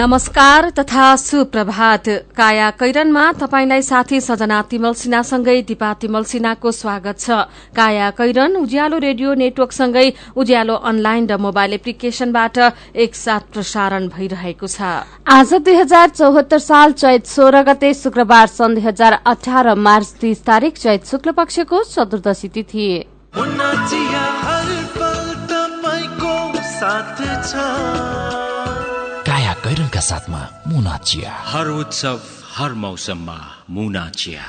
नमस्कार तथा सुप्रभात। काया कैरनमा तपाईंलाई साथी सजना तिमल सिन्हासँगै दिपा तिमल सिन्हाको स्वागत छ। काया कैरन उज्यालो रेडियो नेटवर्कसँगै उज्यालो अनलाइन र मोबाइल एप्लिकेशनबाट एकसाथ प्रसारण भइरहेको छ। आज दुई हजार चौहत्तर साल चैत सोह्र गते शुक्रबार सन् दुई हजार अठार मार्च तीस तारीक चैत शुक्ल पक्षको चतुर्दशी तिथि। काया कैरनका साथमा मुना चिया। हर उत्सव हर मौसममा मुना चिया।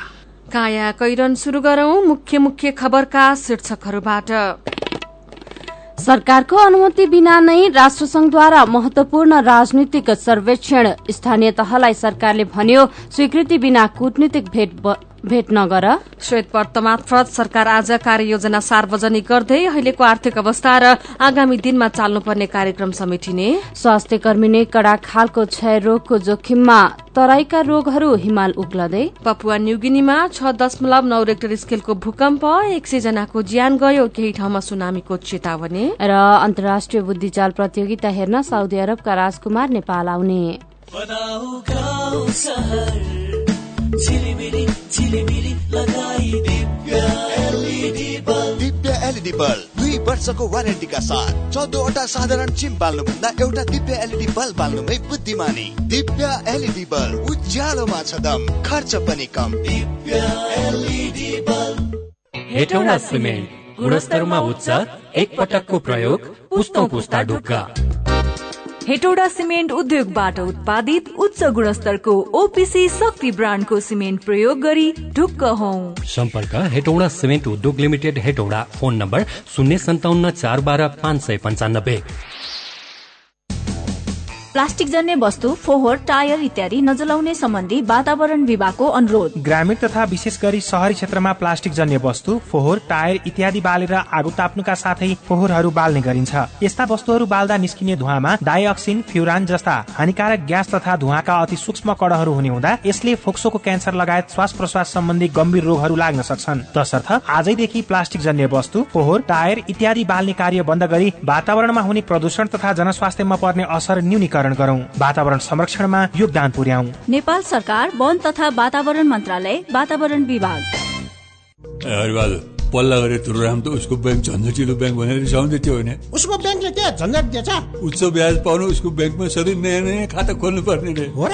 काया कैरन शुरू गरौं मुख्य मुख्य खबरका शीर्षकहरूबाट। सरकारको अनुमति बिना नै राष्ट्रसंघद्वारा महत्वपूर्ण राजनीतिक सर्वेक्षण। स्थानीय तहलाई सरकारले भन्यो स्वीकृति बिना कूटनीतिक भेट भेट नगर श्वेत मार्फत सरकार आज कार्ययोजना सार्वजनिक गर्दै अहिलेको आर्थिक अवस्था र आगामी दिनमा चाल्नुपर्ने कार्यक्रम समेटिने। स्वास्थ्य कर्मी नै कडा खालको क्षय रोगको जोखिममा तराईका रोगहरू हिमाल उक्लदै। पपुवा न्युगिनीमा छ दशमलव नौ रेक्टर स्केलको भूकम्प एक सय जनाको ज्यान गयो केही ठाउँमा सुनामीको चेतावनी। र अन्तर्राष्ट्रिय बुद्धिचाल प्रतियोगिता हेर्न साउदी अरबका राजकुमार नेपाल आउने। झिलिमिली झिलिमिली लगाई Divya LED bulb Divya LED bulb दुई वर्षको वारेन्टीका साथ चौधवटा साधारण चिम बाल्नुभन्दा एउटा दिव्य एलइडी बल्ब बाल्नुमै बुद्धिमानी दिव्य एलइडी बल्ब उज्यालोमा छ दम खर्च पनि कम Divya LED bulb Hetauda cement गुणस्तरमा उच्च एक पटकको प्रयोग पुस्तौँ पुस्ता ढुक्का हेटौडा सिमेन्ट उद्योगबाट उत्पादित उच्च गुणस्तरको ओपिसी शक्ति ब्रान्डको सिमेन्ट प्रयोग गरी ढुक्क हौ। सम्पर्क हेटौडा सिमेन्ट उद्योग लिमिटेड हेटौडा फोन नम्बर शून्य सन्ताउन्न चार बाह्र पाँच सय पन्चानब्बे। प्लास्टिक जन्य वस्तु फोहोर टायर इत्यादि नजलाउने सम्बन्धी वातावरण विभागको अनुरोध। ग्रामीण तथा विशेष गरी शहरी क्षेत्रमा प्लास्टिक जन्य वस्तु फोहोर टायर इत्यादि बालेर आगो ताप्नुका साथै फोहोरहरू बाल्ने गरिन्छ। यस्ता वस्तुहरू बाल्दा निस्किने धुवामा डाइअक्सिन फ्युरान जस्ता हानिकारक ग्यास तथा धुवाका अति सूक्ष्म कणहरू हुने हुँदा यसले फोक्सोको क्यान्सर लगायत श्वास प्रश्वास सम्बन्धी गम्भीर रोगहरू लाग्न सक्छन्। तसर्थ आजैदेखि प्लास्टिक जन्य वस्तु फोहोर टायर इत्यादि बाल्ने कार्य बन्द गरी वातावरणमा हुने प्रदूषण तथा जनस्वास्थ्यमा पर्ने असर न्यूनीकरण गरौं। वातावरण संरक्षणमा योगदान पुर्याउ। नेपाल सरकार वन तथा वातावरण मन्त्रालय वातावरण विभाग। पल्ला गरे तुरुराम त उसको ब्याङ्क झन्झटिलो ब्याङ्क भनेर रिसाउँदै थियो होइन? उसको ब्याङ्कले के झन्झट दिएछ। उच्च ब्याज पाउनु उसको ब्याङ्कमा सधैँ नयाँ नयाँ खाता खोल्नु पर्ने रे हो र?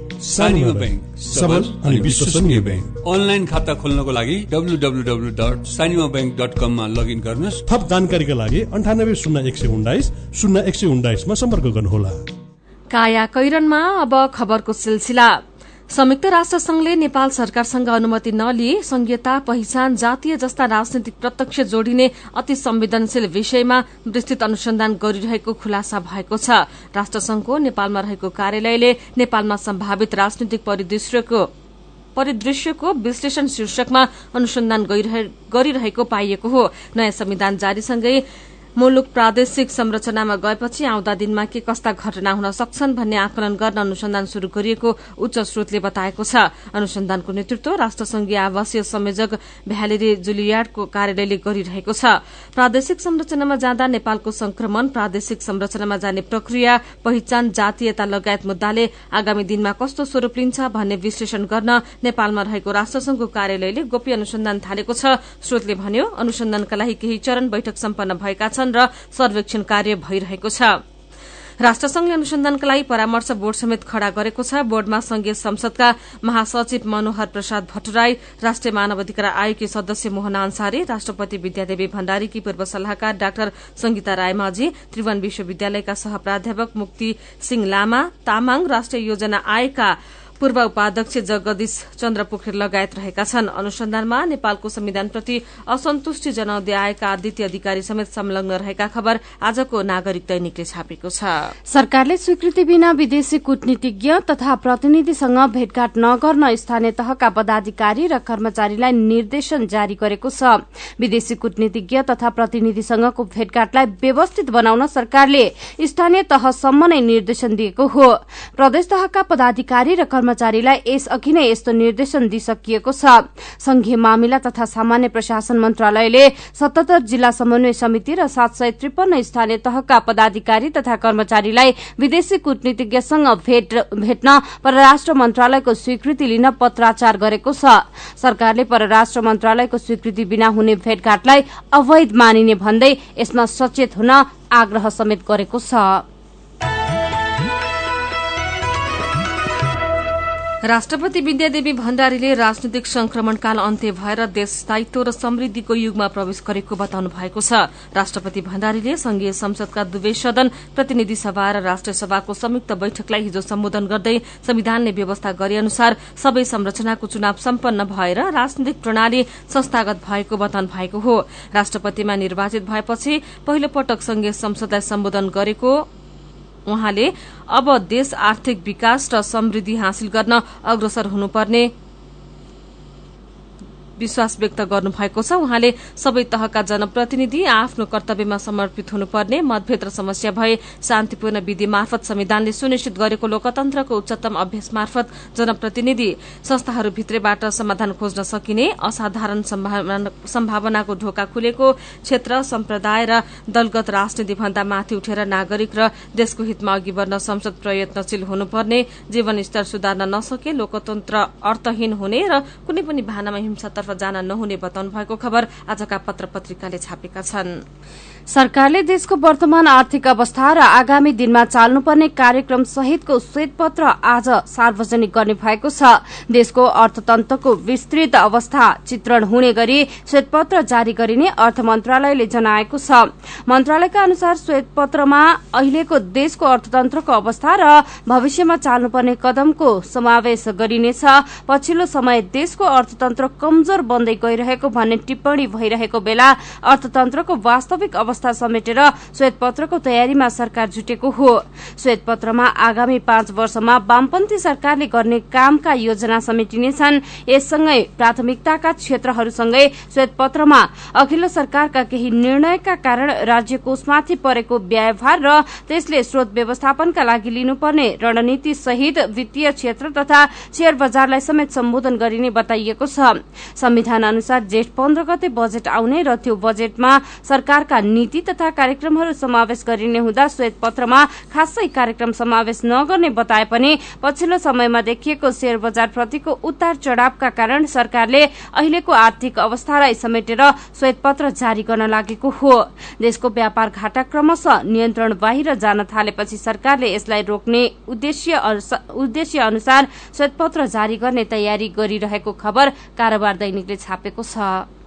ब्याङ्क सबल अनि विश्वसनीय ब्याङ्क अनलाइन खाता खोल्नको लागि W W W dot Sanima bank dot कममा लगइन गर्नुहोस्। थप जानकारीका लागि अन्ठानब्बे शून्य एक सय उन्नाइस शून्य एक सय उन्नाइसमा सम्पर्क गर्नुहोला। काया कैरनमा अब खबरको सिलसिला। संयुक्त राष्ट्र संघले नेपाल सरकारसँग अनुमति नलिए संघीयता पहिचान जातीय जस्ता राजनैतिक प्रत्यक्ष जोडिने अति संवेदनशील विषयमा विस्तृत अनुसन्धान गरिरहेको खुलासा भएको छ। राष्ट्रसंघको नेपालमा रहेको कार्यालयले नेपालमा सम्भावित राजनैतिक परिदृश्यको परिदृश्यको विश्लेषण शीर्षकमा अनुसन्धान गरिरहेको पाइएको हो। नयाँ संविधान जारीसँगै मुलुक प्रादेशिक संरचनामा गएपछि आउँदा दिनमा के कस्ता घटना हुन सक्छन् भन्ने आकलन गर्न अनुसन्धान शुरू गरिएको उच्च स्रोतले बताएको छ। अनुसन्धानको नेतृत्व राष्ट्रसंघीय आवासीय संयोजक भ्यालेरी जुलियार्डको कार्यालयले गरिरहेको छ। प्रादेशिक संरचनामा जाँदा नेपालको संक्रमण प्रादेशिक संरचनामा जाने प्रक्रिया पहिचान जातीयता लगायत मुद्दाले आगामी दिनमा कस्तो स्वरूप लिन्छ भन्ने विश्लेषण गर्न नेपालमा रहेको राष्ट्रसंघको कार्यालयले गोप्य अनुसन्धान थालेको छ। स्रोतले भन्यो अनुसन्धानका लागि केही चरण बैठक सम्पन्न भएका छन्। र सर्वेक्षण कार्य भइरहेको छ। राष्ट्रसंघले अनुसन्धानका लागि परामर्श बोर्ड समेत खड़ा गरेको छ। बोर्डमा संघीय संसदका महासचिव मनोहर प्रसाद भट्टराई राष्ट्रिय मानव अधिकार आयोगकी सदस्य मोहन अन्सारी राष्ट्रपति विद्यादेवी भण्डारीकी पूर्व सल्लाहकार डाक्टर संगीता रायमाझी त्रिभुवन विश्वविद्यालयका सह प्राध्यापक मुक्ति सिंह लामा तामाङ राष्ट्रिय योजना आयोगका पूर्व उपाध्यक्ष जगदीश चन्द्र पोखरेल लगायत रहेका छन्। अनुसन्धानमा नेपालको संविधानप्रति असन्तुष्टि जनाउँदै आएका आदित्य अधिकारी समेत संलग्न रहेका खबर आजको नागरिक दैनिकले छापेको छ। सरकारले स्वीकृति बिना विदेशी कूटनीतिज्ञ तथा प्रतिनिधिसँग भेटघाट नगर्न स्थानीय तहका पदाधिकारी र कर्मचारीलाई निर्देशन जारी गरेको छ। विदेशी कूटनीतिज्ञ तथा प्रतिनिधिसँगको भेटघाटलाई व्यवस्थित बनाउन सरकारले स्थानीय तहसम्म नै निर्देशन दिएको हो। प्रदेश तहका पदाधिकारी र कर्मचारीलाई यसअघि नै यस्तो निर्देशन दिइसकिएको छ। संघीय मामिला तथा सामान्य प्रशासन मन्त्रालयले सतहत्तर जिल्ला समन्वय समिति र सात सय त्रिपन्न स्थानीय तहका पदाधिकारी तथा कर्मचारीलाई विदेशी कूटनीतिज्ञसँग भेट्न परराष्ट्र मन्त्रालयको स्वीकृति लिन पत्राचार गरेको छ। सरकारले परराष्ट्र मन्त्रालयको स्वीकृति बिना हुने भेटघाटलाई अवैध मानिने भन्दै यसमा सचेत हुन आग्रह समेत गरेको छ। राष्ट्रपति विद्यादेवी भण्डारीले राजनीतिक संक्रमणकाल अन्त्य भएर देश स्थायित्व र समृद्धिको युगमा प्रवेश गरेको बताउनु भएको छ। राष्ट्रपति भण्डारीले संघीय संसदका दुवै सदन प्रतिनिधि सभा र राष्ट्रिय सभाको संयुक्त बैठकलाई हिजो सम्बोधन गर्दै संविधानले व्यवस्था गरे अनुसार सबै संरचनाको चुनाव सम्पन्न भएर राजनीतिक प्रणाली संस्थागत भएको बताउनु भएको हो। राष्ट्रपतिमा निर्वाचित भएपछि पहिलो पटक संघीय संसदलाई सम्बोधन गरेको उहाँले अब देश आर्थिक विकास र समृद्धि हासिल गर्न अग्रसर हुनुपर्ने विश्वास व्यक्त गर्नुभएको छ। उहाँले सबै तहका जनप्रतिनिधि आफ्नो कर्तव्यमा समर्पित हुनुपर्ने मतभेद र समस्या भए शान्तिपूर्ण विधि मार्फत संविधानले सुनिश्चित गरेको लोकतन्त्रको उच्चतम अभ्यास मार्फत जनप्रतिनिधि संस्थाहरूभित्रबाट समाधान खोज्न सकिने असाधारण सम्भावनाको ढोका खुलेको क्षेत्र सम्प्रदाय र दलगत राजनीति भन्दा माथि उठेर नागरिक र देशको हितमा अघि बढ्न संसद प्रयत्नशील हुनुपर्ने जीवनस्तर सुधार्न नसके लोकतन्त्र अर्थहीन हुने र कुनै पनि भानामा हिंसातर्फ जान नहुने बताउनु भएको खबर आजका पत्र पत्रिकाले छापेका छन्। सरकारले देशको वर्तमान आर्थिक अवस्था र आगामी दिनमा चाल्नुपर्ने कार्यक्रम सहितको श्वेतपत्र आज सार्वजनिक गर्ने भएको छ। देशको अर्थतन्त्रको विस्तृत अवस्था चित्रण हुने गरी श्वेतपत्र जारी गरिने अर्थ मन्त्रालयले जनाएको छ। मन्त्रालयका अनुसार श्वेतपत्रमा अहिलेको देशको अर्थतन्त्रको अवस्था र भविष्यमा चाल्नुपर्ने कदमको समावेश गरिनेछ। पछिल्लो समय देशको अर्थतन्त्र कमजोर बन्दै गइरहेको भन्ने टिप्पणी भइरहेको बेला अर्थतन्त्रको वास्तविक अवस्था समेटेर श्वेतपत्रको तयारीमा सरकार जुटेको हो। श्वेतपत्रमा आगामी पाँच वर्षमा वामपन्थी सरकारले गर्ने कामका योजना समेटिनेछन्। यससँगै प्राथमिकताका क्षेत्रहरूसँगै श्वेतपत्रमा अघिल्लो सरकारका केही निर्णयका कारण राज्य कोषमाथि परेको व्ययभार र त्यसले स्रोत व्यवस्थापनका लागि लिनुपर्ने रणनीति सहित वित्तीय क्षेत्र तथा शेयर बजारलाई समेत सम्बोधन गरिने बताइएको छ। संविधान अनुसार जेठ पन्ध्र गते बजेट आउने र त्यो बजेटमा सरकारका नीति तथा कार्यक्रमहरू समावेश गरिने हुँदा श्वेत पत्रमा खासै कार्यक्रम समावेश नगर्ने बताए पनि पछिल्लो समयमा देखिएको शेयर बजार प्रतिको उतार चढ़ावका कारण सरकारले अहिलेको आर्थिक अवस्थालाई समेटेर श्वेतपत्र जारी गर्न लागेको हो। देशको व्यापार घाटा क्रमशः नियन्त्रण बाहिर जान थालेपछि सरकारले यसलाई रोक्ने उद्देश्य अनुसार श्वेतपत्र जारी गर्ने तयारी गरिरहेको खबर कारोबार दैनिकले छापेको छ।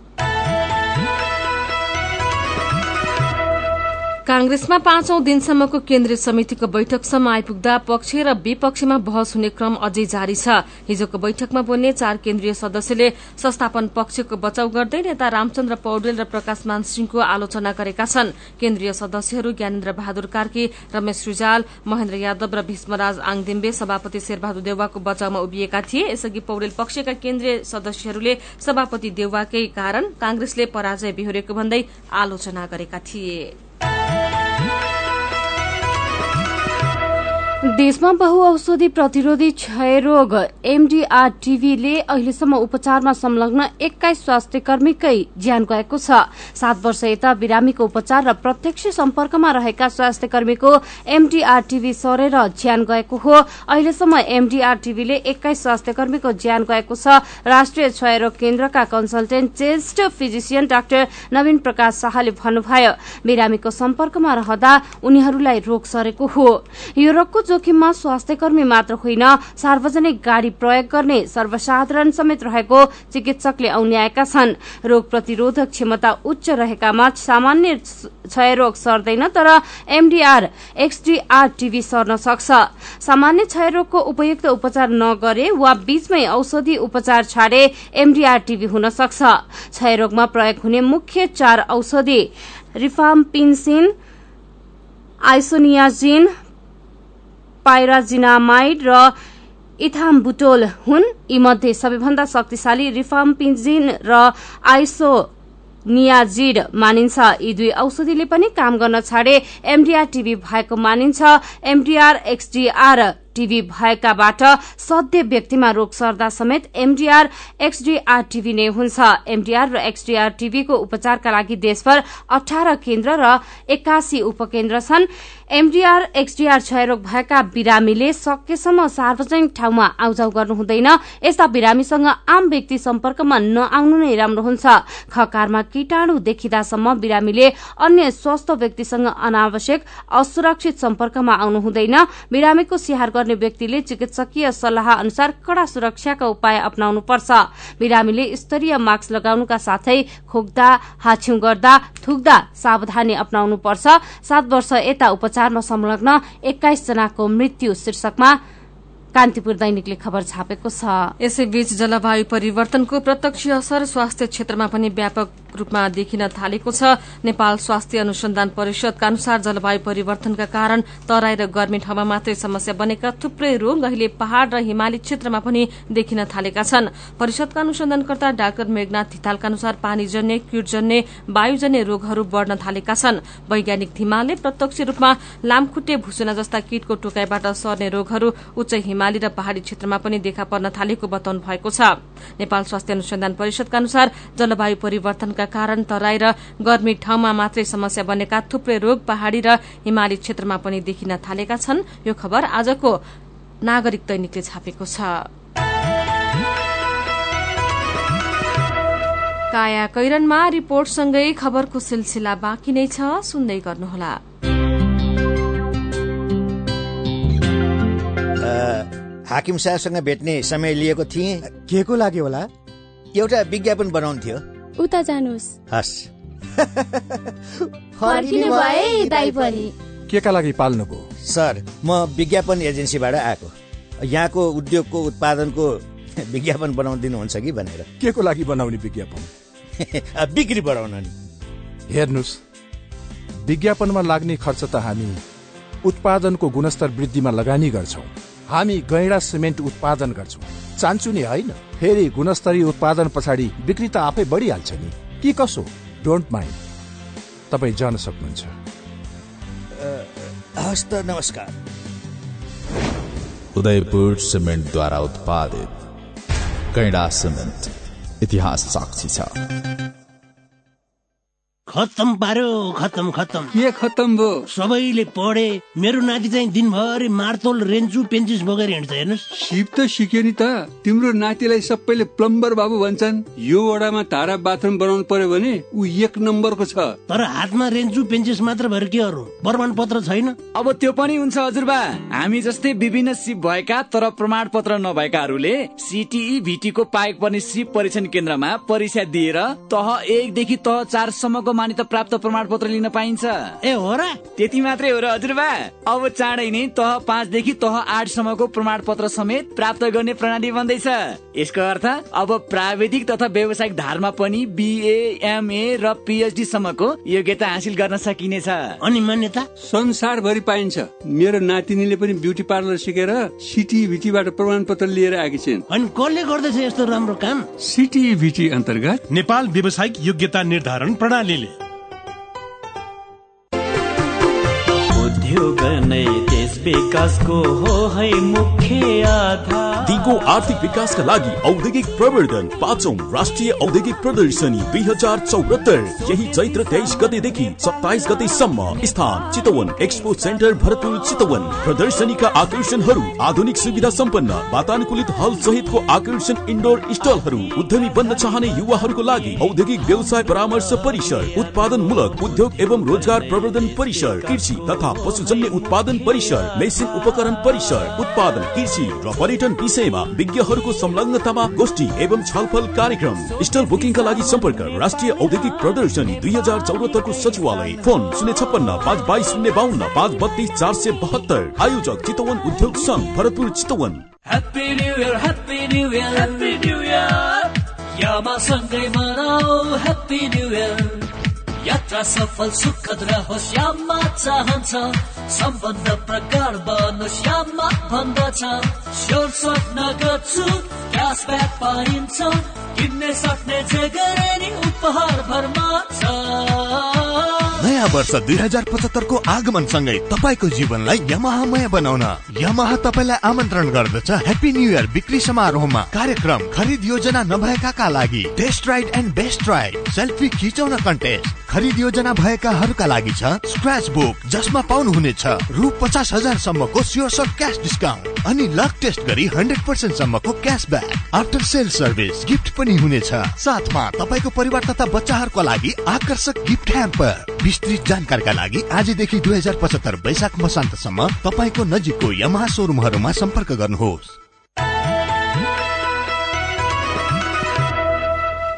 कांग्रेसमा पाँचौं दिनसम्मको केन्द्रीय समितिको बैठकसम्म आइपुग्दा पक्ष र विपक्षमा बहस हुने क्रम अझै जारी छ। हिजोको बैठकमा बोल्ने चार केन्द्रीय सदस्यले संस्थापन पक्षको बचाउ गर्दै नेता रामचन्द्र पौडेल र प्रकाश मान सिंहको आलोचना गरेका छन्। केन्द्रीय सदस्यहरू ज्ञानेन्द्र बहादुर कार्की रमेश रिजाल महेन्द्र यादव र भीष्मराज आङदिम्बे सभापति शेरबहादुर देउवाको बचाउमा उभिएका थिए। यसअघि पौडेल पक्षका केन्द्रीय सदस्यहरूले सभापति देउवाकै कारण कांग्रेसले पराजय बिहोरेको भन्दै आलोचना गरेका थिए। Thank you. देशमा बहुऔषधि प्रतिरोधी क्षयरोग एमडीआर टीभीले अहिलेसम्म उपचारमा संलग्न एक्काइस स्वास्थ्य कर्मीकै ज्यान गएको छ। सात वर्ष यता बिरामीको उपचार र प्रत्यक्ष सम्पर्कमा रहेका स्वास्थ्य कर्मीको एमडीआर टीभी सरेर ज्यान गएको हो। अहिलेसम्म एमडीआर टीभीले एक्काइस स्वास्थ्य कर्मीको ज्यान गएको छ। राष्ट्रिय क्षयरोग केन्द्रका consultant chest physician doctor Naveen Prakash शाहले भन्नुभयो बिरामीको सम्पर्कमा रहँदा उनीहरूलाई रोग सरेको हो। यो रोगको जोखिममा स्वास्थ्यकर्मी मात्र होइन सार्वजनिक गाड़ी प्रयोग गर्ने सर्वसाधारण समेत रहेको चिकित्सकले औल्याएका छन्। रोग प्रतिरोधक क्षमता उच्च रहेकामा सामान्य क्षयरोग सर्दैन तर एमडीआर एक्सडीआर टीबी सर्न सक्छ। सामान्य क्षयरोगको उपयुक्त उपचार नगरे वा बीचमै औषधि उपचार छाडे एमडीआर टीबी हुन सक्छ। क्षयरोगमा प्रयोग हुने मुख्य चार औषधि रिफाम्पिन्सिन आइसोनियाजिन पाइराजिनामाइड र इथाम्बुटोल हुन्। यीमध्ये सबैभन्दा शक्तिशाली रिफाम्पिन्जिन र आइसो नियाजिड मानिन्छ। यी दुई औषधिले पनि काम गर्न छाडे। एमडीआर टीबी भएको मानिन्छ। एमडीआर एक्सडीआर टीबी भएकाबाट सध्य व्यक्तिमा रोग सर्दा समेत एमडीआर एक्सडीआर टीबी नै हुन्छ। एमडीआर र एक्सडीआर टीबीको उपचारका लागि देशभर अठार केन्द्र र एकासी उपकेन्द्र छन्। एमडीआर एक्सडीआर क्षयरोग भएका बिरामीले सकेसम्म सार्वजनिक ठाउँमा आउजाउ गर्नु हुँदैन। यस्ता बिरामीसँग आम व्यक्ति सम्पर्कमा नआउनु नै राम्रो हुन्छ। खकारमा कीटाणु देखिँदासम्म बिरामीले अन्य स्वस्थ व्यक्तिसँग अनावश्यक असुरक्षित सम्पर्कमा आउनु हुँदैन। बिरामीको स्याहार गर्ने व्यक्तिले चिकित्सकीय सल्लाह अनुसार कड़ा सुरक्षाका उपाय अप्नाउनु पर्छ बिरामीले स्तरीय मास्क लगाउनुका साथै खोक्दा हाछ्यौं गर्दा थुक्दा सावधानी अप्नाउनु पर्छ सात वर्ष यता उपचारमा संलग्न एक्काइस जनाको मृत्यु शीर्षकमा। कान्तिपुर दैनिकले खबर छापेको छ। यसैबीच जलवायु परिवर्तनको प्रत्यक्ष असर स्वास्थ्य क्षेत्रमा पनि व्यापक रूपमा देखिन थालेको छ। नेपाल स्वास्थ्य अनुसन्धान परिषदका अनुसार जलवायु परिवर्तनका कारण तराई र गर्मी ठाउँमा मात्रै समस्या बनेका थुप्रै रोग अहिले पहाड़ र हिमाली क्षेत्रमा पनि देखिन थालेका छन्। परिषदका अनुसन्धानकर्ता डाक्टर मेघनाथ धितालका अनुसार पानीजन्य कीटजन्य वायुजन्य रोगहरू बढ़न थालेका छन्। वैज्ञानिक धिमालले प्रत्यक्ष रूपमा लामखुट्टे भुसुना जस्ता कीटको टोकाईबाट सर्ने रोगहरू उच्च हिमाली र पहाड़ी क्षेत्रमा पनि देखा पर्न थालेको बताउनु भएको छ। नेपाल स्वास्थ्य अनुसन्धान परिषदका अनुसार जलवायु परिवर्तनका कारण तराई र गर्मी ठाउँमा मात्रै समस्या बनेका थुप्रै रोग पहाड़ी र हिमाली क्षेत्रमा पनि देखिन थालेका छन्। यो खबर आजको नागरिक दैनिकले छापेको छ। काया कैरनमा रिपोर्टसँगै खबरको सिलसिला बाँकी नै छ। सुन्दै गर्नुहोला। हाकिम साहबसँग भेट्ने समय लिएको थिएँ। के को लागि होला? एउटा विज्ञापन बनाउनु थियो। उता जानुहोस्। हस्। फर्किनु भए दाइ पनि। के का लागि पाल्नुभयो? सर म विज्ञापन एजेन्सीबाट आएको। यहाँको उद्योगको उत्पादनको विज्ञापन बनाउदिनुहुन्छ कि भनेर। के को लागि बनाउने विज्ञापन? बिक्री बढाउन नि। हेर्नुहोस् विज्ञापनमा लाग्ने खर्च त हामी उत्पादनको गुणस्तर वृद्धिमा लगानी गर्छौँ। हामी गैँडा सिमेन्ट उत्पादन गर्छौँ। चान्चु नि होइन फेरि गुणस्तरीय उत्पादन पछाडि बिक्री त आफै बढिहाल्छ नि। कि कसो? डोन्ट माइन्ड तपाईँ जान सक्नुहुन्छ। हस् त नमस्कार। उदयपुर सिमेन्टद्वारा उत्पादित कैडा सिमेन्ट इतिहास साक्षी छ। खत्तम पार्यो खत्तम खत्तम। के खत्तम भयो? सबैले पढे मेरो नाति चाहिँ दिनभरि मार्तोल रेन्चु पेन्चिस बोकेर हिँड्छ हेर्नुहोस्। सिप त सिक्यो नि त। तिम्रो नातिलाई सबैले प्लम्बर बाबु भन्छन्। यो वडामा धारा बाथरुम बनाउनु पर्यो भने ऊ एक नम्बरको छ। तर हातमा रेन्चु पेन्चिस मात्र भएर के अरू? प्रमाण पत्र छैन? अब त्यो पनि हुन्छ हजुरबा। हामी जस्तै विभिन्न सिप भएका तर प्रमाण पत्र नभएकाहरूले सिटिई भिटीको पाएक पर्ने सिप परीक्षण केन्द्रमा परीक्षा दिएर तह एकदेखि तह चारसम्मको मान्यता प्राप्त प्रमाण पत्र लिन पाइन्छ। ए हो र? त्यति मात्रै हो र हजुरबा अब चाँडै नै तह पाँचदेखि तह आठसम्मको प्रमाण पत्र समेत प्राप्त गर्ने प्रणाली बन्दैछ। यसको अर्थ अब प्राविधिक तथा व्यावसायिक धारमा पनि बिए एमए र पिएचडी सम्मको योग्यता हासिल गर्न सकिनेछ। अनि मान्यता संसारभरि पाइन्छ। मेरो नातिनीले पनि ब्युटी पार्लर सिकेर सिटी भिटीबाट प्रमाण पत्र लिएर आएकी छिन्। अनि कसले गर्दैछ यस्तो राम्रो काम? सिटी भिटी अन्तर्गत नेपाल व्यावसायिक योग्यता निर्धारण प्रणालीले। उद्योग नै विकासको हो मुख्य दिगो आर्थिक विकासका लागि औद्योगिक प्रवर्धन पाँचौं राष्ट्रिय औद्योगिक प्रदर्शनी दुई हजार चौहत्तर। यही चैत्र तेइस गतेदेखि सत्ताइस गतेसम्म स्थान चितवन एक्सपो सेन्टर भरतपुर चितवन। प्रदर्शनीका आकर्षणहरू आधुनिक सुविधा सम्पन्न वातानुकूलित हल सहितको आकर्षण इन्डोर स्टलहरू उद्यमी बन्न चाहने युवाहरूको लागि औद्योगिक व्यवसाय परामर्श परिसर उत्पादन मूलक उद्योग एवं रोजगार प्रवर्धन परिसर कृषि तथा पशुजन्य उत्पादन परिसर। मेसिन उपकरण परिसर उत्पादन कृषि र पर्यटन विषयमा विज्ञहरूको संलग्नतामा गोष्ठी एवं छलफल कार्यक्रम। स्टल बुकिङका लागि सम्पर्क राष्ट्रिय औद्योगिक प्रदर्शनी दुई हजार चौरात्तरको सचिवालय। फोन शून्य छप्पन्न पाँच बाइस शून्य बाहन्न पाँच बत्तिस चार सय बहत्तर। आयोजक चितवन उद्योग संघ Bharatpur Chitwan. Happy new year happy new year happy new year यामा सँगै मनाऊ ह्याप्पी न्यु इयर यात्रा सफल सुखद रहोस् यामा चाहन्छ। सम्बन्ध प्रगाढ बनोस् यामा भन्दछ। स्योर स्वप्न गर्छु क्यासब्याक पाइन्छ किन्ने सक्ने जे गरे नि उपहार भरमा छ। नयाँ वर्ष दुई हजार पचहत्तरको आगमन सँगै तपाईँको जीवनलाई यमाहामय बनाउन। यमाहा तपाईँलाई आमन्त्रण गर्दछ। ह्याप्पी न्यु इयर बिक्री समारोहमा कार्यक्रम खरिद योजना नभएकाका लागि test ride and best ride selfie खिचाउन contest खरिद योजना भएकाहरूका लागि छ स्क्रच बुक जसमा पाउनुहुनेछ रु पचास हजार सम्मको स्योर क्यास डिस्काउन्ट अनि लक टेस्ट गरी हन्ड्रेड पर्सेन्ट सम्मको cashback after sale service gift पनि हुनेछ साथमा तपाईँको परिवार तथा बच्चाहरूको लागि आकर्षक गिफ्ट ह्याम्पर। विस्तृत जानकारीका लागि आजदेखि दुई हजार पचहत्तर वैशाख मसान्तसम्म तपाईँको नजिकको यमहा सोरुमहरूमा सम्पर्क गर्नुहोस्।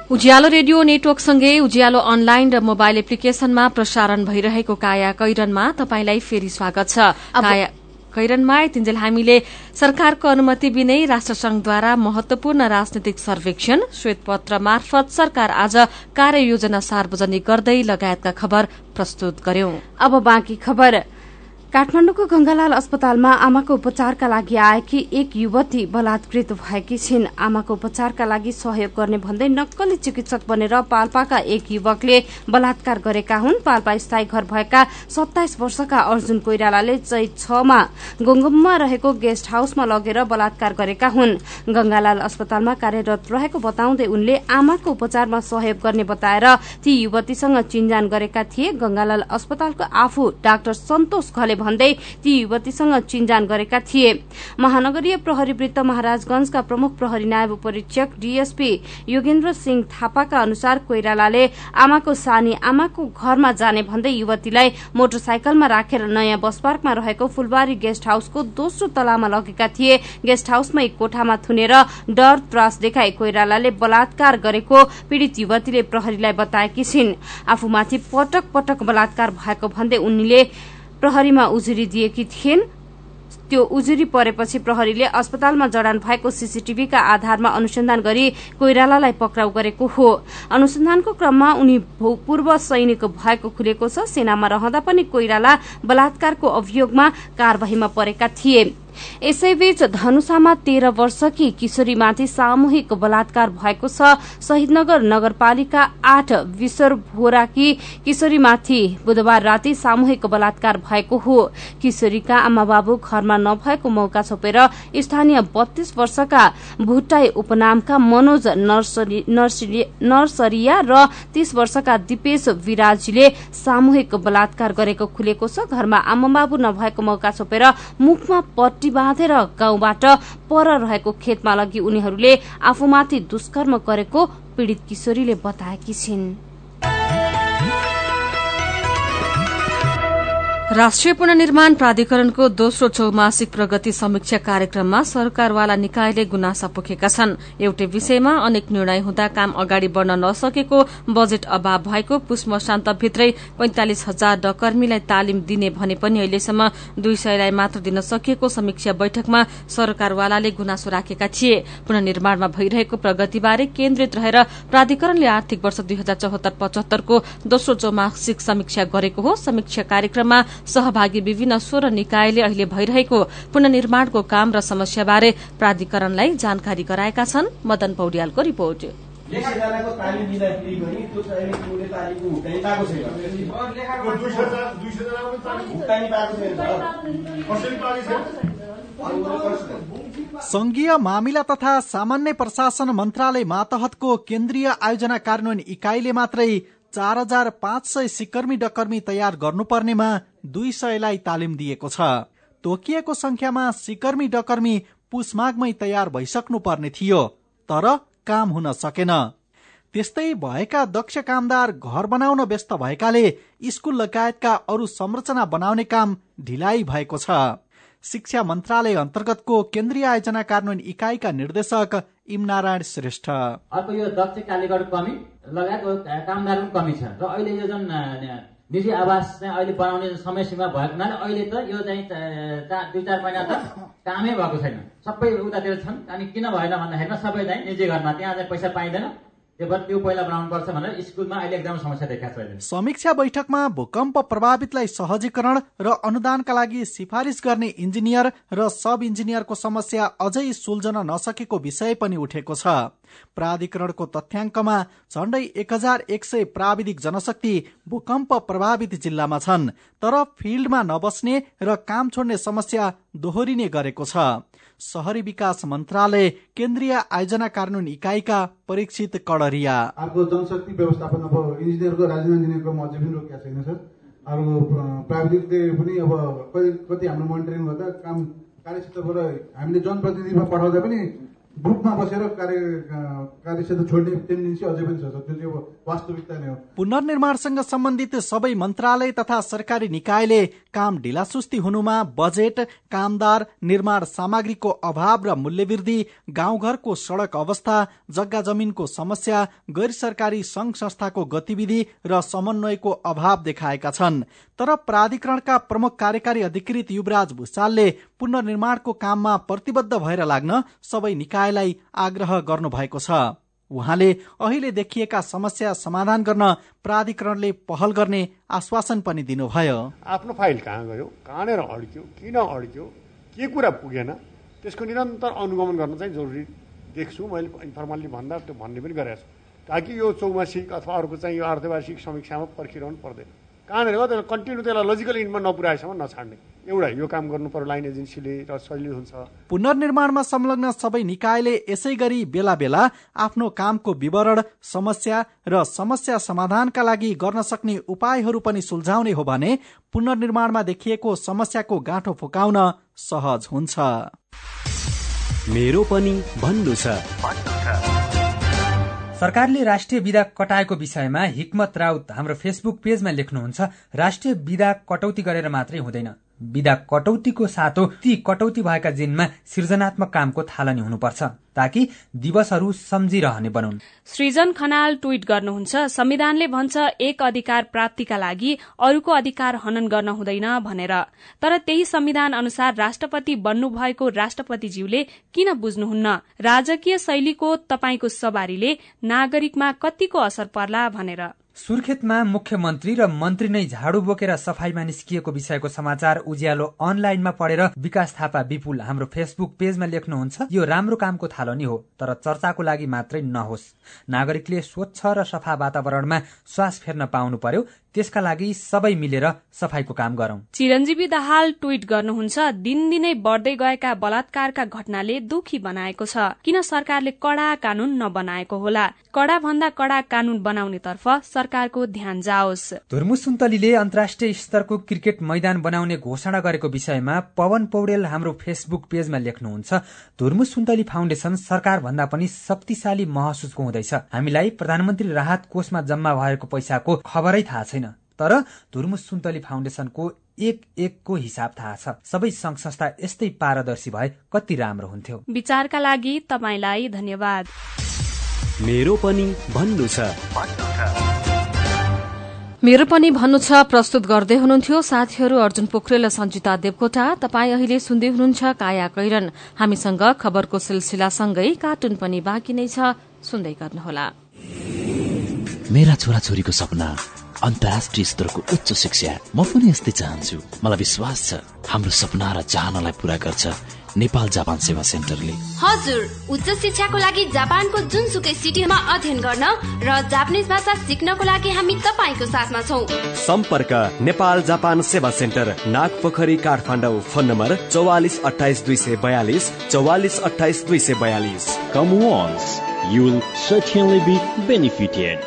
उज्यालो रेडियो नेटवर्कसँगै उज्यालो अनलाइन र मोबाइल एप्लिकेशनमा प्रसारण भइरहेको काया कैरनमा तपाईंलाई फेरि स्वागत छ। काया कैरनमा तिन्जेल हामीले सरकारको अनुमति बिनै राष्ट्रसंघद्वारा महत्वपूर्ण राजनैतिक सर्वेक्षण श्वेतपत्र मार्फत सरकार आज कार्ययोजना सार्वजनिक गर्दै लगायतका खबर प्रस्तुत गर्यौं। अब बाँकी खबर। काठमाडौँको गंगालाल अस्पतालमा आमाको उपचारका लागि आएकी एक युवती बलात्कृत भएकी छिन्। आमाको उपचारका लागि सहयोग गर्ने भन्दै नक्कली चिकित्सक बनेर पाल्पाका एक युवकले बलात्कार गरेका हुन्। पाल्पा स्थायी घर भएका सत्ताइस वर्षका अर्जुन कोइरालाले चैत छमा गोङ्गममा रहेको गेस्ट हाउसमा लगेर बलात्कार गरेका हुन्। गंगालाल अस्पतालमा कार्यरत रहेको बताउँदै उनले आमाको उपचारमा सहयोग गर्ने बताएर ती युवतीसँग चिन्जान गरेका थिए। गंगालाल अस्पतालको आफू डाक्टर सन्तोष घले भन्दै ती युवतीसँग चिन्जान गरेका थिए। महानगरीय प्रहरी वृत्त महाराजगंजका प्रमुख प्रहरी नायब उपरीक्षक डीएसपी योगेन्द्र सिंह थापाका अनुसार कोइरालाले आमाको सानी आमाको घरमा जाने भन्दै युवतीलाई मोटरसाइकलमा राखेर नयाँ बस पार्कमा रहेको फुलबारी गेस्ट हाउसको दोस्रो तलामा लगेका थिए। गेस्ट हाउसमा एक कोठामा थुनेर डर त्रास देखाई कोइरालाले बलात्कार गरेको पीड़ित युवतीले प्रहरीलाई बताएकी छिन्। आफूमाथि पटक पटक बलात्कार भएको भन्दै उनले प्रहरीमा उजुरी दिएकी थिइन्। त्यो उजुरी परेपछि प्रहरीले अस्पतालमा जडान भएको सीसीटीभीका आधारमा अनुसन्धान गरी कोइरालालाई पक्राउ गरेको हो। अनुसन्धानको क्रममा उनी पूर्व सैनिक भएको खुलेको छ। सेनामा रहँदा पनि कोइराला बलात्कारको अभियोगमा कार्यवाहीमा परेका थिए। यसैबीच धनुषामा तेह्र वर्षकी किशोरीमाथि सामूहिक बलात्कार भएको छ। शहीदनगर नगरपालिका आठ विश्वर भोराकी किशोरीमाथि बुधबार राति सामूहिक बलात्कार भएको हो। किशोरीका आमा बाबु घरमा नभएको मौका छोपेर स्थानीय बत्तीस वर्षका भुटाई उपनामका मनोज नर्सरिया र तीस वर्षका दिपेश विराजीले सामूहिक बलात्कार गरेको खुलेको छ। घरमा आमा बाबु नभएको मौका छोपेर मुखमा पट्टी बाँधेर गाउँबाट पर रहेको खेतमा लगी उनीहरूले आफूमाथि दुष्कर्म गरेको पीड़ित किशोरीले बताएकी छिन्। राष्ट्रिय पुननिर्माण प्राधिकरणको दोस्रो चौमासिक प्रगति समीक्षा कार्यक्रममा सरकारवाला निकायले गुनासा पोखेका छन्। एउटै विषयमा अनेक निर्णय हुँदा काम अगाडि बढ़न नसकेको बजेट अभाव भएको पुष मसान्तभित्रै पैंतालिस हजार डकर्मीलाई तालिम दिने भने पनि अहिलेसम्म दुई सयलाई मात्र दिन सकिएको समीक्षा बैठकमा सरकारवालाले गुनासो राखेका थिए। पुननिर्माणमा भइरहेको प्रगतिबारे केन्द्रित रहेर प्राधिकरणले आर्थिक वर्ष दुई हजार चौहत्तर पचहत्तरको दोस्रो चौमासिक समीक्षा गरेको हो। समीक्षा कार्यक्रममा सहभागी विभिन्न सोह्र निकायले अहिले भइरहेको पुननिर्माणको काम र समस्याबारे प्राधिकरणलाई जानकारी गराएका छन्। मदन पौड्यालको रिपोर्ट। संघीय मामिला तथा सामान्य प्रशासन मन्त्रालय मातहतको केन्द्रीय आयोजना कार्यान्वयन इकाइले मात्रै चार हजार पाँच सय सिकर्मी डकर्मी तयार गर्नुपर्नेमा दुई सयलाई तालिम दिएको छ। तोकिएको संख्यामा सिकर्मी डकर्मी पुसमागमै तयार भइसक्नु पर्ने थियो तर काम हुन सकेन। त्यस्तै भएका दक्ष कामदार घर बनाउन व्यस्त भएकाले स्कुल लगायतका अरू संरचना बनाउने काम ढिलाइ भएको छ। शिक्षा मन्त्रालय अन्तर्गतको केन्द्रीय आयोजना कार्यान्वयन इकाइका निर्देशक इमनारायण श्रेष्ठ। अर्को यो दक्ष कालीगढ कमी लगायत कामदारको कमी छ। र अहिले यो जुन निजी आवास चाहिँ अहिले बनाउने समय सीमा भएको हुनाले अहिले त यो चाहिँ दुई चार महिना त कामै भएको छैन। सबै उतातिर छन् अनि किन भएन भन्दाखेरिमा सबै चाहिँ निजी घरमा त्यहाँ चाहिँ पैसा पाइँदैन। समीक्षा बैठकमा भूकम्प प्रभावितलाई सहजीकरण र अनुदानका लागि सिफारिस गर्ने इन्जिनियर र सब इन्जिनियरको समस्या अझै सुल्झन नसकेको विषय पनि उठेको छ। प्राधिकरणको तथ्याङ्कमा झण्डै एक हजार एक सय प्राविधिक जनशक्ति भूकम्प प्रभावित जिल्लामा छन् तर फिल्डमा नबस्ने र काम छोड्ने समस्या दोहोरिने गरेको छ। शहरी विकास मन्त्रालय केन्द्रीय आयोजना कार्यान्वयन इकाइका परीक्षित कडरिया। अर्को जनशक्ति व्यवस्थापन अब इन्जिनियरको राजनीति इन्जिनियरको अझै पनि रोकिएको छैन सर। प्र- प्राविधिकले पनि अब कति हाम्रो मोनिटरिङ गर्दा काम कार्यक्षेत्रबाट हामीले जनप्रतिनिधिमा पठाउँदा पनि ग्रुपमा बसेर कार्य कार्यक्षेत्र छोड्ने टेन्डेन्सी अझै पनि छ त्यो चाहिँ अब वास्तविकता नै हो। पुनर्निर्माणसँग सम्बन्धित सबै मन्त्रालय तथा सरकारी निकायले काम ढिलासुस्ती हुनुमा बजेट कामदार निर्माण सामग्रीको अभाव र मूल्यवृद्धि गाउँघरको सड़क अवस्था जग्गा जमिनको समस्या गैर सरकारी संघ संस्थाको गतिविधि र समन्वयको अभाव देखाएका छन्। तर प्राधिकरणका प्रमुख कार्यकारी अधिकृत युवराज भूषालले पुनर्निर्माणको काममा प्रतिबद्ध भएर लाग्न सबै निकायलाई आग्रह गर्नु भएको छ। उहाँले अहिले देखिएका समस्या समाधान गर्न प्राधिकरणले पहल गर्ने आश्वासन पनि दिनुभयो। आफ्नो फाइल कहाँ गयो कहाँनिर अड्क्यो किन अड्क्यो के कुरा पुगेन त्यसको निरन्तर अनुगमन गर्न चाहिँ जरुरी देख्छु। मैले इन्फर्मल्ली भन्दा त्यो भन्ने पनि गरेको छु। ताकि यो चौमासिक अथवा अर्को चाहिँ यो अर्धवार्षिक समीक्षामा पर्खिरहनु पर्दैन। कहाँनिर हो त्यसलाई कन्टिन्यू त्यसलाई लजिकल इन्डमा नपुऱ्याएसम्म नछाड्ने। एउटा यो काम गर्नु पर्यो लाइन एजेन्सीले र सजिलो हुन्छ। पुनर्निर्माणमा संलग्न सबै निकायले यसै गरी बेला बेला आफ्नो कामको विवरण समस्या र समस्या समाधानका लागि गर्न सक्ने उपायहरू पनि सुल्झाउने हो भने पुनर्निर्माणमा देखिएको समस्याको गाँठो फुकाउन सहज हुन्छ। मेरो पनि भन्नु छ। सरकारले राष्ट्रिय विधा कटाएको विषयमा हिक्मत राउत हाम्रो फेसबुक पेजमा लेख्नुहुन्छ राष्ट्रिय विधा कटौती गरेर मात्रै हुँदैन। विधा कटौतीको सातो ती कटौती भएका जिनमा सृजनात्मक कामको थालनी हुनुपर्छ ताकि दिवसहरू सम्झिरहने बनुन्। सृजन खनाल ट्वीट गर्नुहुन्छ संविधानले भन्छ एक अधिकार प्राप्तिका लागि अरूको अधिकार हनन गर्न हुँदैन भनेर। तर त्यही संविधान अनुसार राष्ट्रपति बन्नुभएको राष्ट्रपतिज्यूले किन बुझ्नुहुन्न? राजकीय शैलीको तपाईँको सवारीले नागरिकमा कतिको असर पर्ला भनेर। सुर्खेतमा मुख्यमन्त्री र मन्त्री नै झाडु बोकेर सफाईमा निस्किएको विषयको समाचार उज्यालो अनलाइनमा पढेर विकास थापा विपुल हाम्रो फेसबुक पेजमा लेख्नुहुन्छ यो राम्रो कामको थालनी हो तर चर्चाको लागि मात्रै नहोस्। नागरिकले स्वच्छ र सफा वातावरणमा श्वास फेर्न पाउनु पर्यो त्यसका लागि सबै मिलेर सफाईको काम गरौं। चिरञ्जीवी दाहाल ट्वीट गर्नुहुन्छ दिनदिनै बढ्दै गएका बलात्कारका घटनाले दुखी बनाएको छ। किन सरकारले कड़ा कानून नबनाएको होला? कड़ा भन्दा कड़ा कानून बनाउनेतर्फ सरकारको ध्यान जाओस्। धुर्मु सुन्तलीले अन्तर्राष्ट्रिय स्तरको क्रिकेट मैदान बनाउने घोषणा गरेको विषयमा पवन पौडेल हाम्रो फेसबुक पेजमा लेख्नुहुन्छ धुर्मु सुन्तली फाउन्डेशन सरकार भन्दा पनि शक्तिशाली महसुसको हुँदैछ। हामीलाई प्रधानमन्त्री राहत कोषमा जम्मा भएको पैसाको खबरै थाहा छैन। तर धुर्मु सुन्तली फाउन्डेशनको एक एकको हिसाब थाहा छ। सबै संघ संस्था यस्तै पारदर्शी भए कति राम्रो हुन्थ्यो। विचारका लागि तपाईँलाई धन्यवाद। मेरो पनि भन्नु छ। मेरो पनि भन्नु छ प्रस्तुत गर्दै हुनुहुन्थ्यो साथीहरू अर्जुन पोखरेल र सञ्जिता देवकोटा। तपाईँ अहिले सुन्दै हुनुहुन्छ काया कैरन। हामीसँग खबरको सिलसिलासँगै कार्टुन पनि बाँकी नै छ। सुन्दै गर्नुहोला। मेरा छोराछोरीको सपना अन्तर्राष्ट्रिय स्तरको उच्च शिक्षा। म पनि यस्तै चाहन्छु। मलाई विश्वास छ हाम्रो सपना र चाहनालाई पूरा गर्छ नेपाल जापान सेवा सेन्टरले। हजुर उच्च शिक्षाको लागि जापानको जुनसुकै सिटीमा अध्ययन गर्न र जापानिज भाषा सिक्नको लागि हामी तपाईँको साथमा छौ। सम्पर्क नेपाल जापान सेवा सेन्टर नाग पोखरी काठमाडौँ फोन नम्बर चौवालिस अठाइस दुई सय बयालिस चौवालिस अठाइस दुई सय बयालिस। You'll certainly be benefited.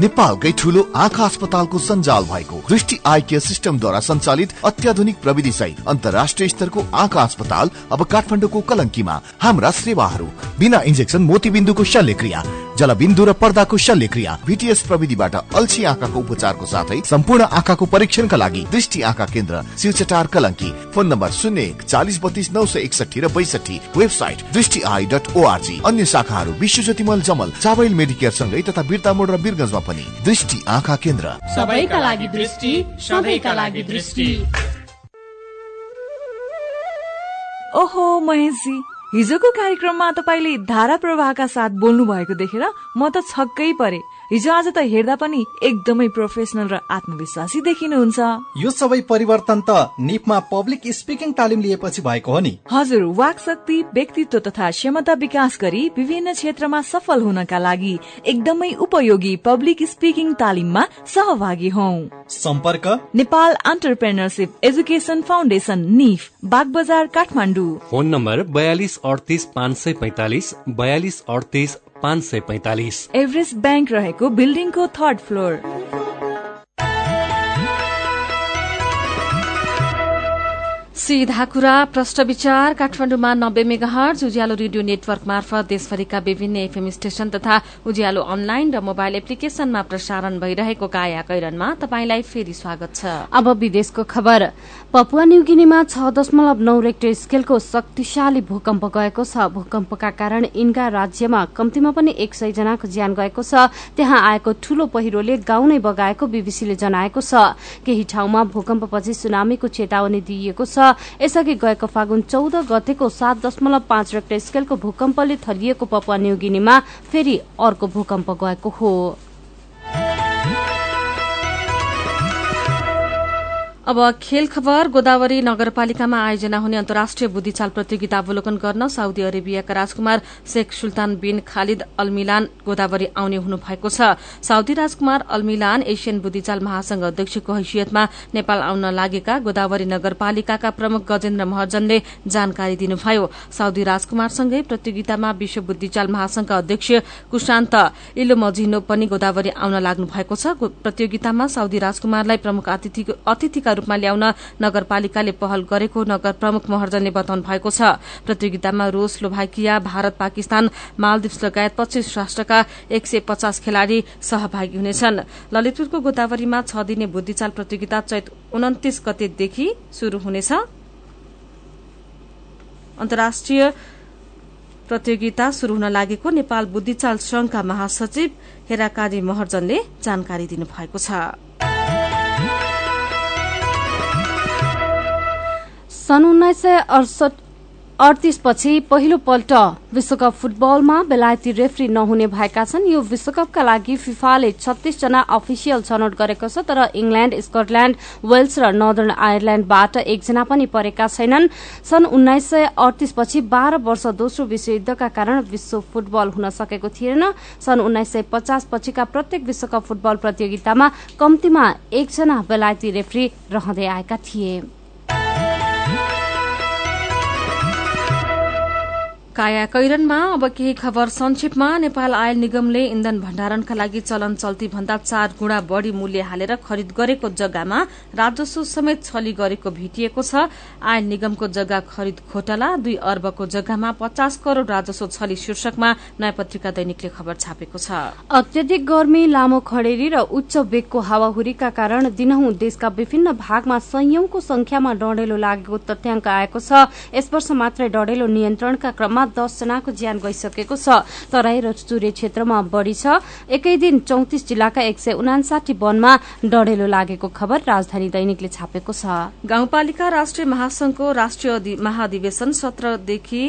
नेपालकै ठुलो आँखा अस्पतालको सञ्जाल भएको दृष्टि आई केयर सिस्टमद्वारा सञ्चालित अत्याधुनिक प्रविधि सहित अन्तर्राष्ट्रिय स्तरको आँखा अस्पताल अब काठमाडौँको कलङ्कीमा। हाम्रा सेवाहरू बिना इन्जेक्सन मोतीबिन्दुको शल्यक्रिया जलबिन्दु र पर्दाको शल्यक्रिया भिटिएस प्रविधिबाट अल्छी आँखाको उपचारको साथै सम्पूर्ण आँखाको परीक्षणका लागि दृष्टि आँखा केन्द्र शिवचटार कलङ्की। फोन नम्बर शून्य एक चालिस बत्तीस नौ सय एकसठी र बैसठी वेबसाइट दृष्टि आई डट ओआरजी अन्य शाखाहरू विश्व ज्योतिमल जमल चावल मेडिकेयर सँगै तथा बिर्ता मोड र बिरगंजमा पनि दृष्टि आँखा केन्द्र सबैका लागि दृष्टि सबैका लागि दृष्टि ओहो महेशजी हिजोको कार्यक्रममा तपाईँले धारा प्रवाहका साथ बोल्नु भएको देखेर म त छक्कै परे हिजो आज त हेर्दा पनि एकदमै प्रोफेसनल र आत्मविश्वासी देखिनुहुन्छ। यो सबै परिवर्तन त निपमा पब्लिक स्पिकिङ तालिम लिएपछि भएको हो नि। हजुर वाक शक्ति व्यक्तित्व तथा क्षमता विकास गरी विभिन्न क्षेत्रमा सफल हुनका लागि एकदमै उपयोगी पब्लिक स्पिकिङ तालिममा सहभागी हौ। सम्पर्क? नेपाल अन्टरप्रेनरसिप एजुकेसन फाउन्डेशन निफ बागबजार काठमाडौँ। फोन नम्बर बयालिस अडतिस पाँच सय पैतालिस बयालिस अडतिस पाँच सय पैतालिस। एभरेस्ट ब्याङ्क रहेको बिल्डिङको थर्ड फ्लोर। सीधा कुरा प्रष्ट विचार काठमाडौँमा नब्बे मेगाहर्ज उज्यालो रेडियो नेटवर्क मार्फत देशभरिका विभिन्न एफएम स्टेशन तथा उज्यालो अनलाइन र मोबाइल एप्लिकेशनमा प्रसारण भइरहेको काया कैरनमा तपाईंलाई फेरि स्वागत छ। अब विदेशको खबर। पपुवा न्युगिनीमा छ दशमलव नौ रेक्टर स्केलको शक्तिशाली भूकम्प गएको छ। भूकम्पका कारण इन्गा राज्यमा कम्तीमा पनि एक सय जनाको ज्यान गएको छ। त्यहाँ आएको ठूलो पहिरोले गाउँ नै बगाएको बीबीसीले जनाएको छ। केही ठाउँमा भूकम्पपछि सुनामीको चेतावनी दिइएको छ। यसअघि गएको फागुन चौध गतेको सात दशमलव पाँच रेक्टर स्केलको भूकम्पले थलिएको पपुवा न्युगिनीमा फेरि अर्को भूकम्प गएको हो। अब खेल खबर गोदावरी नगरपालिकामा आयोजना हुने अन्तर्राष्ट्रिय बुद्धिचाल प्रतियोगिता अवलोकन गर्न साउदी अरेबियाका राजकुमार शेख सुल्तान बिन खालिद अल्मिलान गोदावरी आउने हुनु भएको छ। साउदी राजकुमार अल्मिलान एसियन बुद्धिचाल महासंघ अध्यक्षको हैसियतमा नेपाल आउन लागेका गोदावरी नगरपालिकाका प्रमुख गजेन्द्र महर्जनले जानकारी दिनुभयो। साउदी राजकुमारसँगै प्रतियोगितामा विश्व बुद्धिचाल महासंघका अध्यक्ष कुशान्त इलोमजिनो पनि गोदावरी आउन लाग्नु भएको छ प्रतियोगितामा साउदी राजकुमारलाई प्रमुख अतिथिका रूपमा ल्याउन नगरपालिकाले पहल गरेको नगर प्रमुख महर्जनले बताउनु भएको छ। प्रतियोगितामा रूस स्लोभाकिया भारत पाकिस्तान मालदिप्स लगायत पच्चीस राष्ट्रका एक सय पचास खेलाड़ी सहभागी हुनेछन्। ललितपुरको गोदावरीमा छ दिने बुद्धिचाल प्रतियोगिता चैत उन्तिस गतेदेखि शुरू हुनेछ। अन्तर्राष्ट्रिय प्रतियोगिता शुरू हुन लागेको नेपाल बुद्धिचाल संघका महासचिव हेराकाजी महर्जनले जानकारी दिनुभएको छ। सन् उन्नाइस सय अडतिस पछि पहिलो पल्ट विश्वकप फुटबलमा बेलायती रेफ्री नहुने भएका छन्। यो विश्वकपका लागि फिफाले छत्तीस जना अफिसियल छनौट गरेको छ तर इंग्ल्याण्ड स्कटल्याण्ड वेल्स र नर्दर्न आयरल्याण्डबाट एकजना पनि परेका छैनन्। सन् उन्नाइस सय अडतिस पछि बाह्र वर्ष दोस्रो विश्वयुद्धका कारण विश्व फुटबल हुन सकेको थिएन। सन् उन्नाइस सय पचास पछिका प्रत्येक विश्वकप फुटबल प्रतियोगितामा कम्तीमा एकजना बेलायती रेफ्री रहँदै आएका थिए। काया कैरनमा अब केही खबर संक्षेपमा नेपाल आयल निगमले इन्धन भण्डारणका लागि चलन चल्ती भन्दा चार गुणा बढ़ी मूल्य हालेर खरिद गरेको जग्गामा राजस्व समेत छली गरेको भेटिएको छ। आयल निगमको जग्गा खरिद घोटाला दुई अर्बको जग्गामा पचास करोड़ राजस्व छली शीर्षकमा नयाँ पत्रिका दैनिकले खबर छापेको छ। अत्यधिक गर्मी लामो खडेरी र उच्च वेगको हावाहुरीका कारण दिनहुँ देशका विभिन्न भागमा संयौंको संख्यामा डढेलो लागेको तथ्याङ्क आएको छ। यस वर्ष मात्रै डढेलो नियन्त्रणका क्रममा दस जनाको ज्यान गइसकेको छ। तराई र चुरे क्षेत्रमा बढ़ी छ। एकै दिन चौतिस जिल्लाका एक सय उनासाठी वनमा डढेलो लागेको खबर राजधानी दैनिकले छापेको छ। गाउँपालिका राष्ट्रिय महासंघको राष्ट्रिय महाधिवेशन सत्रदेखि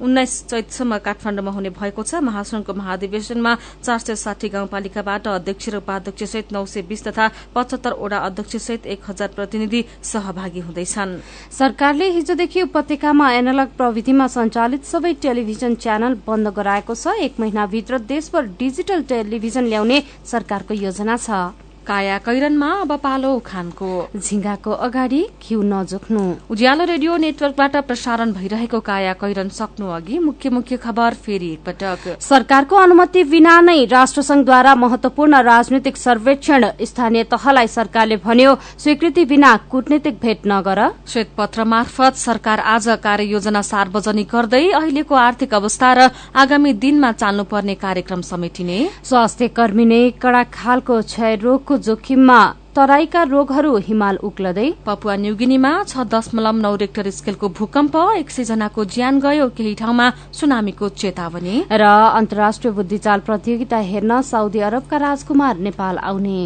उन्नाइस चैतसम्म काठमाडौँमा हुने भएको छ। महासंघको महाधिवेशनमा चार सय साठी गाउँपालिकाबाट अध्यक्ष र उपाध्यक्ष सहित नौ सय बीस तथा पचहत्तर वडा अध्यक्ष सहित एक हजार प्रतिनिधि सहभागी हुँदैछन्। सरकारले हिजोदेखि उपत्यकामा एनालग प्रविधिमा सञ्चालित सबै टेलिभिजन च्यानल बन्द गराएको छ। एक महिनाभित्र देशभर डिजिटल टेलिभिजन ल्याउने सरकारको योजना छ। काया कैरनमा अब पालो उखानको झिङ्गाको अगाडि घिउ नजोख्नु उज्यालो रेडियो नेटवर्कबाट प्रसारण भइरहेको काया कैरन सक्नु अघि मुख्य मुख्य खबर फेरि एकपटक। सरकारको अनुमति बिना नै राष्ट्रसंघद्वारा महत्वपूर्ण राजनीतिक सर्वेक्षण स्थानीय तहलाई सरकारले भन्यो स्वीकृति बिना कूटनीतिक भेट नगर। श्वेतपत्र मार्फत सरकार आज कार्ययोजना सार्वजनिक गर्दै अहिलेको आर्थिक अवस्था र आगामी दिनमा चाल्नुपर्ने कार्यक्रम समेटिने। स्वास्थ्य कर्मी नै कड़ा खालको क्षय रोगको जोखिममा तराईका रोगहरू हिमाल उक्लदै पपुवा न्युगिनीमा छ दशमलव नौ रेक्टर स्केलको भूकम्प एक सय जनाको ज्यान गयो केही ठाउँमा सुनामीको चेतावनी। र अन्तर्राष्ट्रिय बुद्धिचाल प्रतियोगिता हेर्न साउदी अरबका राजकुमार नेपाल आउने।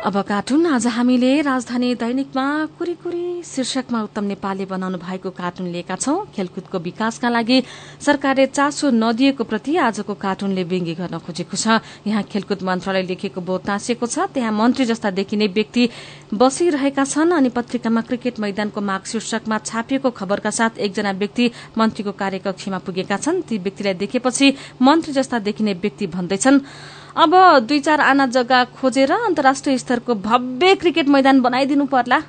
अब कार्टुन आज हामीले राजधानी दैनिकमा कुरी कुरी शीर्षकमा उत्तम नेपाली बनाउनु भएको कार्टुन लिएका छौं। खेलकुदको विकासका लागि सरकारले चासो नदिएको प्रति आजको कार्टुनले व्यङ्गी गर्न खोजेको छ। यहाँ खेलकुद मन्त्रालय लेखेको बोध टाँसिएको छ। त्यहाँ मन्त्री जस्ता देखिने व्यक्ति बसिरहेका छन् अनि पत्रिकामा क्रिकेट मैदानको माग शीर्षकमा छापिएको खबरका साथ एकजना व्यक्ति मन्त्रीको कार्यकक्षमा पुगेका छन्। ती व्यक्तिलाई देखेपछि मन्त्री जस्ता देखिने व्यक्ति भन्दैछन्। अब दुई चार आना जग्गा खोजेर अन्तर्राष्ट्रिय स्तरको भव्य क्रिकेट मैदान बनाइदिनु पर्ला।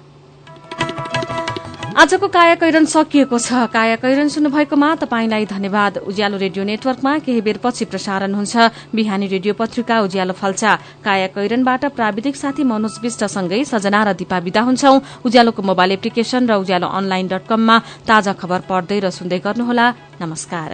आजको काया कैरन सकिएको छ। काया कैरन सुन्नुभएकोमा तपाईँलाई धन्यवाद। उज्यालो रेडियो नेटवर्कमा केही बेरपछि प्रसारण हुन्छ। बिहानी रेडियो पत्रिका उज्यालो फल्चा काया कैरनबाट प्राविधिक साथी मनोज विष्टसँगै सजना र दिपा विदा हुन्छौ। उज्यालोको मोबाइल एप्लिकेशन र उज्यालो अनलाइन डट कममा ताजा खबर पढ्दै र सुन्दै गर्नुहोला। नमस्कार।